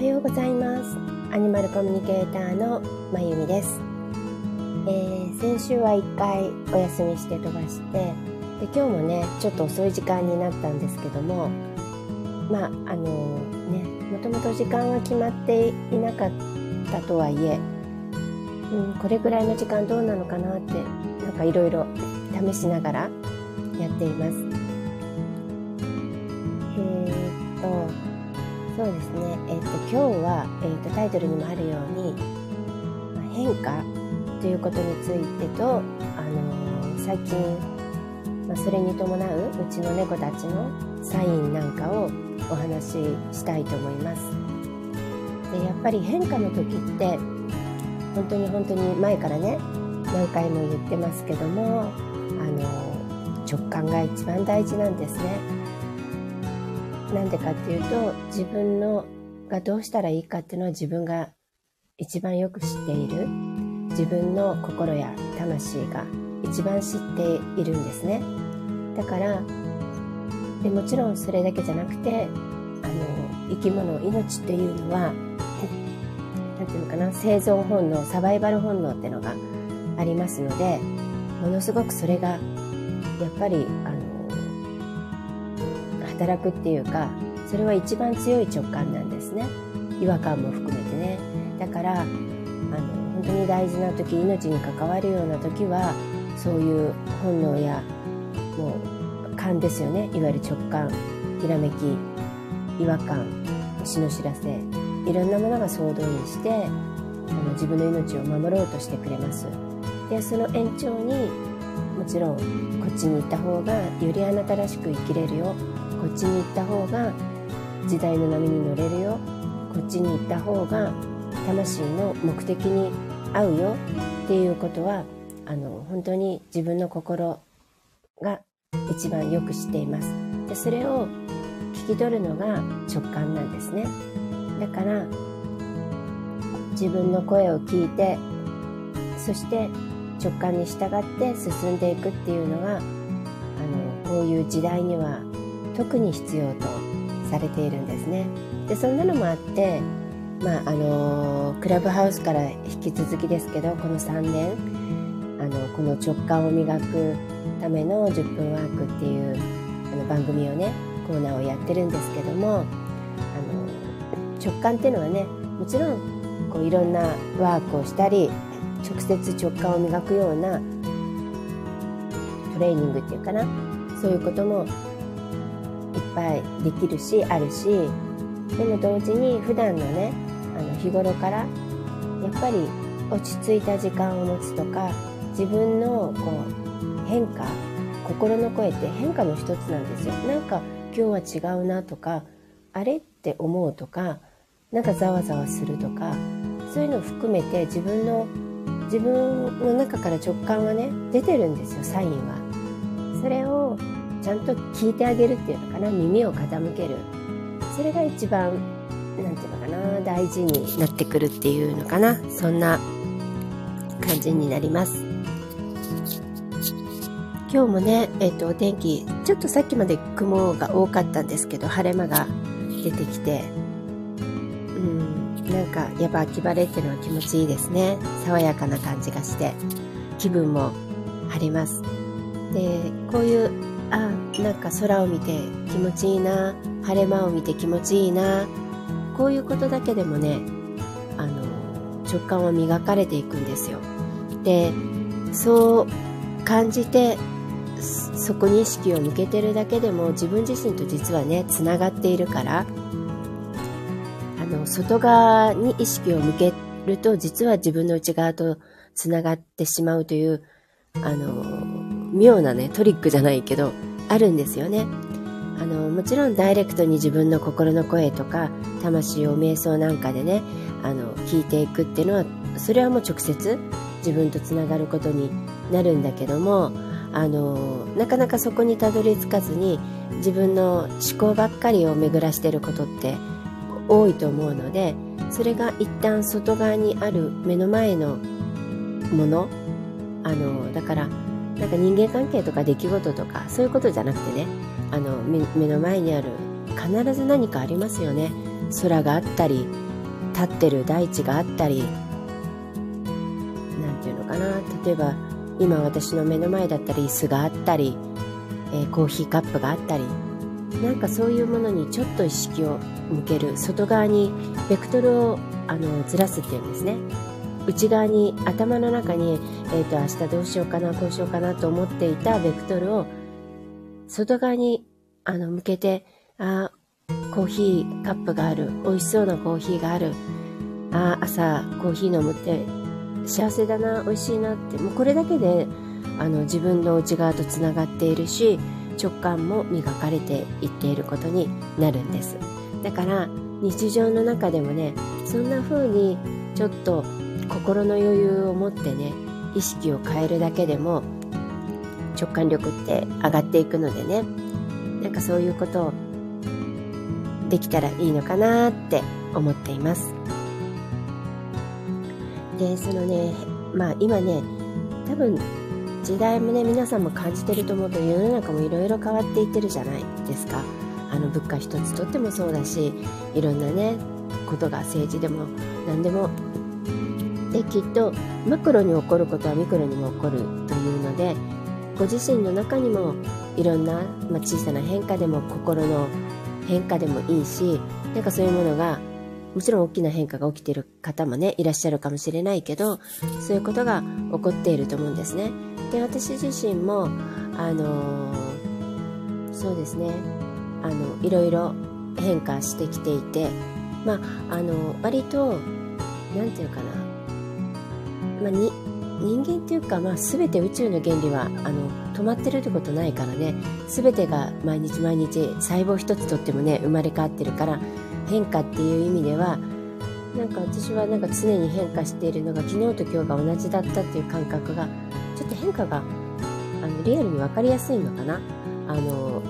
はようございます。アニマルコミュニケーターのまゆみです、えー、先週は1回お休みして飛ばしてで今日もねちょっと遅い時間になったんですけどもまああのねもともと時間は決まっていなかったとはいえ、うん、これぐらいの時間どうなのかなってなんかいろいろ試しながらやっています。えっとそうですね、えーと、今日は、えーと、タイトルにもあるように、変化ということについてと、あのー、最近、まあ、それに伴ううちの猫たちのサインなんかをお話ししたいと思います。でやっぱり変化の時って本当に本当に前からね何回も言ってますけども、あのー、直感が一番大事なんですね。なんでかっていうと自分のがどうしたらいいかっていうのは自分が一番よく知っている。自分の心や魂が一番知っているんですね。だからでもちろんそれだけじゃなくてあの生き物命っていうのは何ていうのかな生存本能サバイバル本能ってのがありますのでものすごくそれがやっぱりあの働くっていうかそれは一番強い直感なんですね。違和感も含めてね。だからあの本当に大事な時命に関わるような時はそういう本能やもう勘ですよね。いわゆる直感ひらめき違和感死の知らせいろんなものが総動員してあの自分の命を守ろうとしてくれます。でその延長にもちろんこっちに行った方がよりあなたらしく生きれるよ。こっちに行った方が時代の波に乗れるよ。こっちに行った方が魂の目的に合うよ。っていうことはあの本当に自分の心が一番よく知っています。でそれを聞き取るのが直感なんですね。だから自分の声を聞いてそして直感に従って進んでいくっていうのがあのこういう時代には特に必要とされているんですね。でそんなのもあってまああのクラブハウスから引き続きですけどこの3年あのこの直感を磨くための10分ワークっていうあの番組をねコーナーをやってるんですけどもあの直感っていうのはねもちろんこういろんなワークをしたり直接直感を磨くようなトレーニングっていうかなそういうこともぱいできるしあるしでも同時に普段のねあの日頃からやっぱり落ち着いた時間を持つとか自分のこう変化心の声って変化の一つなんですよなんか今日は違うなとかあれって思うとかなんかざわざわするとかそういうのを含めて自分の自分の中から直感はね出てるんですよサインは。それをちゃんと聞いてあげるっていうのかな耳を傾けるそれが一番何て言うのかな大事になってくるっていうのかなそんな感じになります今日もね、えっ、ー、と、お天気、ちょっとさっきまで雲が多かったんですけど、晴れ間が出てきて、うん、なんか、やっぱ秋晴れっていうのは気持ちいいですね。爽やかな感じがして、気分も晴れます。で、こういうあなんか空を見て気持ちいいな。晴れ間を見て気持ちいいな。こういうことだけでもねあの直感は磨かれていくんですよ。でそう感じてそこに意識を向けてるだけでも自分自身と実はねつながっているからあの外側に意識を向けると実は自分の内側とつながってしまうというあの妙なね、トリックじゃないけど、あるんですよね。あの、もちろんダイレクトに自分の心の声とか、魂を瞑想なんかでね、あの、聞いていくっていうのは、それはもう直接自分とつながることになるんだけども、あの、なかなかそこにたどり着かずに、自分の思考ばっかりを巡らしてることって多いと思うので、それが一旦外側にある目の前のもの、あの、だから、なんか人間関係とか出来事とかそういうことじゃなくてねあの目の前にある必ず何かありますよね。空があったり立ってる大地があったり何て言うのかな。例えば今私の目の前だったり椅子があったり、えー、コーヒーカップがあったりなんかそういうものにちょっと意識を向ける。外側にベクトルをあのずらすっていうんですね。内側に頭の中に、えーと、明日どうしようかなこうしようかなと思っていたベクトルを外側にあの向けてあコーヒーカップがある美味しそうなコーヒーがあるあ朝コーヒー飲むって幸せだな美味しいなってもうこれだけであの自分の内側とつながっているし直感も磨かれていっていることになるんです。だから日常の中でもねそんな風にちょっと心の余裕を持ってね意識を変えるだけでも直感力って上がっていくのでねなんかそういうことをできたらいいのかなって思っています。でそのねまあ今ね多分時代もね皆さんも感じてると思うと世の中もいろいろ変わっていってるじゃないですか。あの物価一つとってもそうだしいろんなねことが政治でも何でもできっとマクロに起こることはミクロにも起こるというのでご自身の中にもいろんな、まあ、小さな変化でも心の変化でもいいしなんかそういうものがもちろん大きな変化が起きている方もねいらっしゃるかもしれないけどそういうことが起こっていると思うんですね。で私自身もあのー、そうですねあのいろいろ変化してきていてまああの割と何て言うかな、まあ、に人間っていうか、まあ、全て宇宙の原理はあの止まってるってことないからね。全てが毎日毎日細胞一つとってもね生まれ変わってるから変化っていう意味ではなんか私はなんか常に変化しているのが昨日と今日が同じだったっていう感覚がちょっと変化があのリアルに分かりやすいのかな。あの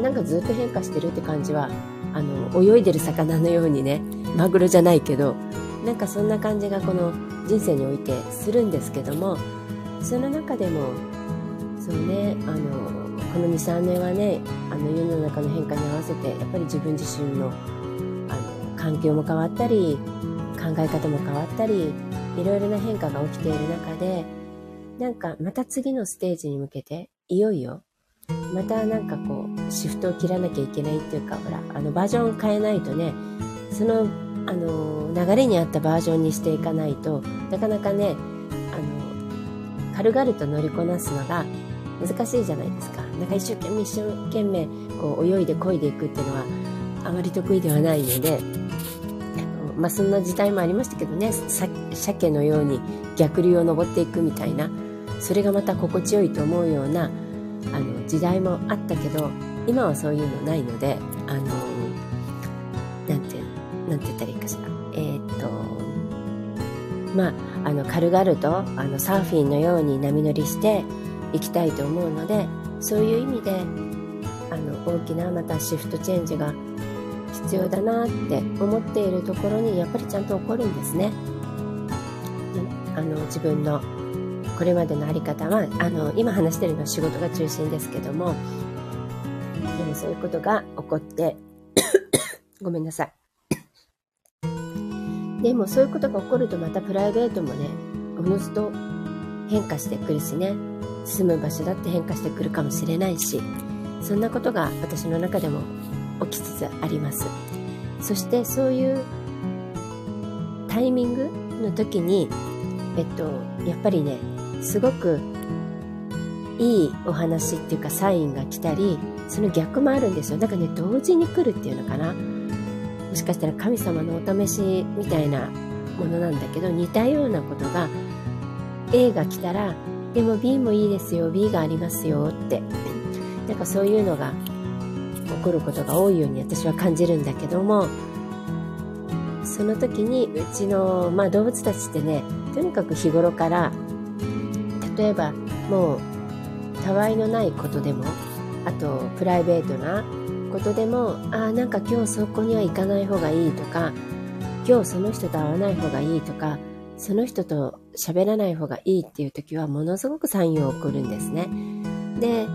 なんかずっと変化してるって感じはあの泳いでる魚のようにねマグロじゃないけどなんかそんな感じがこの人生においてするんですけどもその中でもそうねあのこの23年はねあの世の中の変化に合わせてやっぱり自分自身のあの環境も変わったり考え方も変わったりいろいろな変化が起きている中でなんかまた次のステージに向けていよいよまたなんかこうシフトを切らなきゃいけないっていうかほらあのバージョンを変えないとねそのあの流れに合ったバージョンにしていかないとなかなかねあの軽々と乗りこなすのが難しいじゃないですか。なんか一生懸命一生懸命こう泳いで漕いでいくっていうのはあまり得意ではないので、あのまあ、そんな時代もありましたけどね、鮭のように逆流を登っていくみたいな、それがまた心地よいと思うようなあの時代もあったけど、今はそういうのないので、あの、なんて、なんて言ったらいいかしら。えー、っと、まあ、あの、軽々と、あの、サーフィンのように波乗りして、いきたいと思うのでそういう意味であの大きなまたシフトチェンジが必要だなって思っているところにやっぱりちゃんと起こるんですね。あの自分のこれまでの在り方はあの今話してるのは仕事が中心ですけどもでもそういうことが起こってごめんなさい。でもそういうことが起こるとまたプライベートもねおのずと変化してくるしね。住む場所だって変化してくるかもしれないしそんなことが私の中でも起きつつあります。そしてそういうタイミングの時にえっとやっぱりねすごくいいお話っていうかサインが来たりその逆もあるんですよ。だかね同時に来るっていうのかな。もしかしたら神様のお試しみたいなものなんだけど似たようなことが A が来たらでも B もいいですよ B がありますよって。なんかそういうのが起こることが多いように私は感じるんだけどもその時にうちの、まあ、動物たちってねとにかく日頃から例えばもうたわいのないことでもあとプライベートなことでもああなんか今日そこには行かない方がいいとか今日その人と会わない方がいいとかその人と喋らない方がいいっていう時はものすごくサインを送るんですね。で、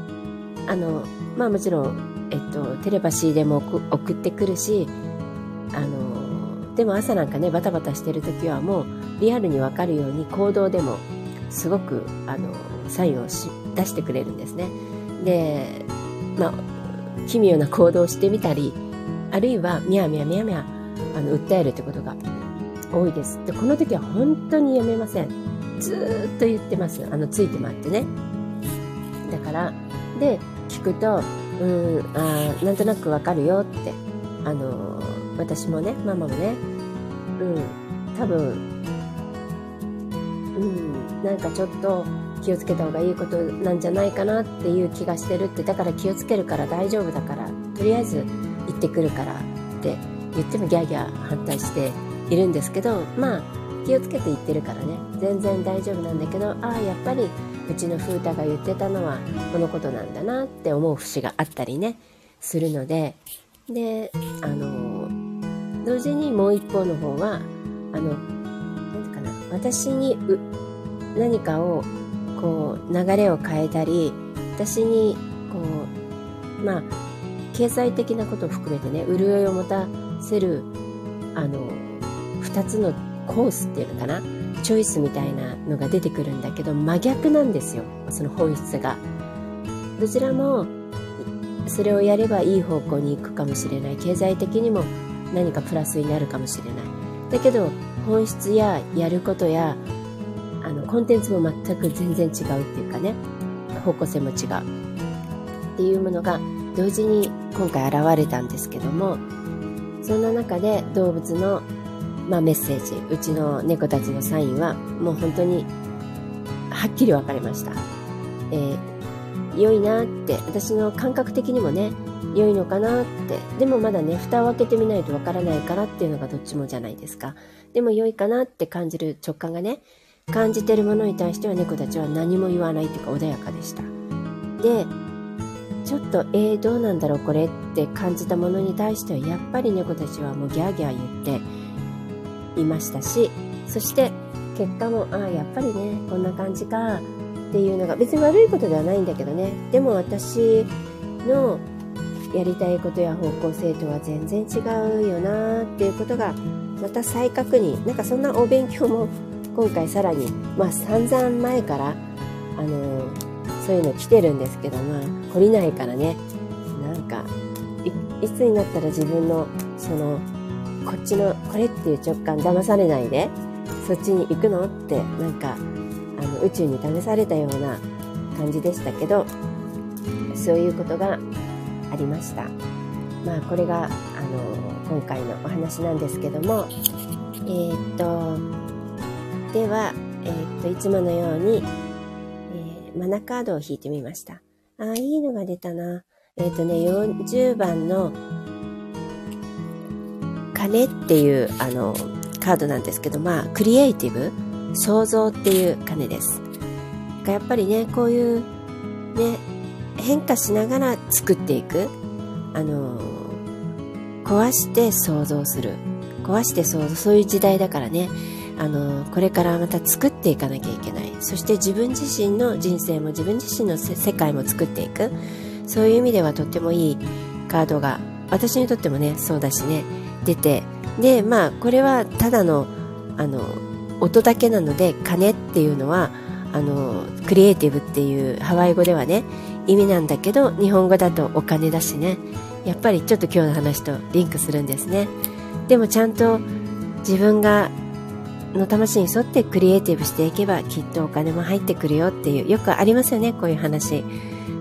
あの、まあもちろん、えっと、テレパシーでも送ってくるし、あの、でも朝なんかねバタバタしてる時はもうリアルに分かるように行動でもすごくあのサインを出してくれるんですねでまあ奇妙な行動をしてみたりあるいはみやみやみやみやあの訴えるってことが多いです。でこの時は本当にやめません。ずっと言ってます。あのついて回ってね。だからで聞くとうんあなんとなくわかるよってあの私もねママもねうん多分うんなんかちょっと気をつけた方がいいことなんじゃないかなっていう気がしてるってだから気をつけるから大丈夫だからとりあえず行ってくるからって言ってもギャーギャー反対しているんですけどまあ気をつけて言ってるからね。全然大丈夫なんだけどああやっぱりうちの風太が言ってたのはこのことなんだなって思う節があったりねするので。であの同時にもう一方の方はあの何て言うかな私に何かをこう流れを変えたり私にこうまあ経済的なことを含めてね潤いを持たせるあの2つのコースっていうのかなチョイスみたいなのが出てくるんだけど真逆なんですよその本質が。どちらもそれをやればいい方向に行くかもしれない。経済的にも何かプラスになるかもしれない。だけど本質ややることやあのコンテンツも全く全然違うっていうかね。方向性も違う。っていうものが同時に今回現れたんですけどもそんな中で動物のまあ、メッセージうちの猫たちのサインはもう本当にはっきり分かりました、えー、良いなって私の感覚的にもね良いのかなって。でもまだね蓋を開けてみないとわからないからっていうのがどっちもじゃないですか。でも良いかなって感じる直感がね感じてるものに対しては猫たちは何も言わないっていうか穏やかでした。でちょっとえー、どうなんだろうこれって感じたものに対してはやっぱり猫たちはもうギャーギャー言っていましたしそして結果もああやっぱりねこんな感じかっていうのが別に悪いことではないんだけどね。でも私のやりたいことや方向性とは全然違うよなっていうことがまた再確認。なんかそんなお勉強も今回さらにまあ散々前からあのそういうの来てるんですけどまあ懲りないからね。なんかいつになったら自分のそのこっちのこれっていう直感騙されないでそっちに行くのってなんかあの宇宙に試されたような感じでしたけどそういうことがありました。まあこれがあの今回のお話なんですけどもえー、っとでは、えー、っといつものように、えー、マナカードを引いてみましたああいいのが出たなえー、っとね40番の金っていうあのカードなんですけど、まあ、クリエイティブ、創造っていう金です。やっぱりね、こういうね、変化しながら作っていく。あの、壊して創造する。壊して創造、そういう時代だからね、あの、これからまた作っていかなきゃいけない。そして自分自身の人生も自分自身の世界も作っていく。そういう意味ではとってもいいカードが、私にとってもね、そうだしね、出てでまあこれはただのあの音だけなので鐘っていうのはあのクリエイティブっていうハワイ語ではね意味なんだけど日本語だとお金だしねやっぱりちょっと今日の話とリンクするんですねでもちゃんと自分がの魂に沿ってクリエイティブしていけばきっとお金も入ってくるよっていうよくありますよねこういう話。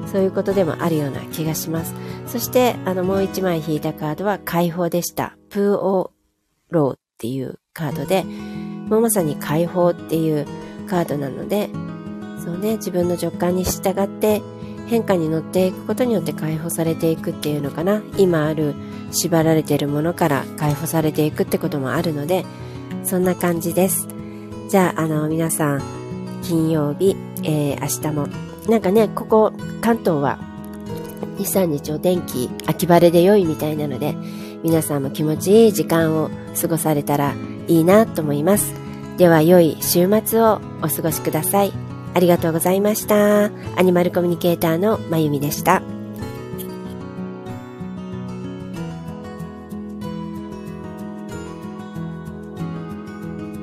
そういうことでもあるような気がします。そしてあのもう一枚引いたカードは解放でした。プーオローっていうカードで、もうまさに解放っていうカードなので、そうね、自分の直感に従って変化に乗っていくことによって解放されていくっていうのかな。今ある縛られているものから解放されていくってこともあるので、そんな感じです。じゃあ、あの、皆さん、金曜日、えー、明日も、なんかね、ここ、関東は、2、3日お天気、秋晴れで良いみたいなので、皆さんも気持ちいい時間を過ごされたらいいなと思います。では良い週末をお過ごしください。ありがとうございました。アニマルコミュニケーターのまゆみでした。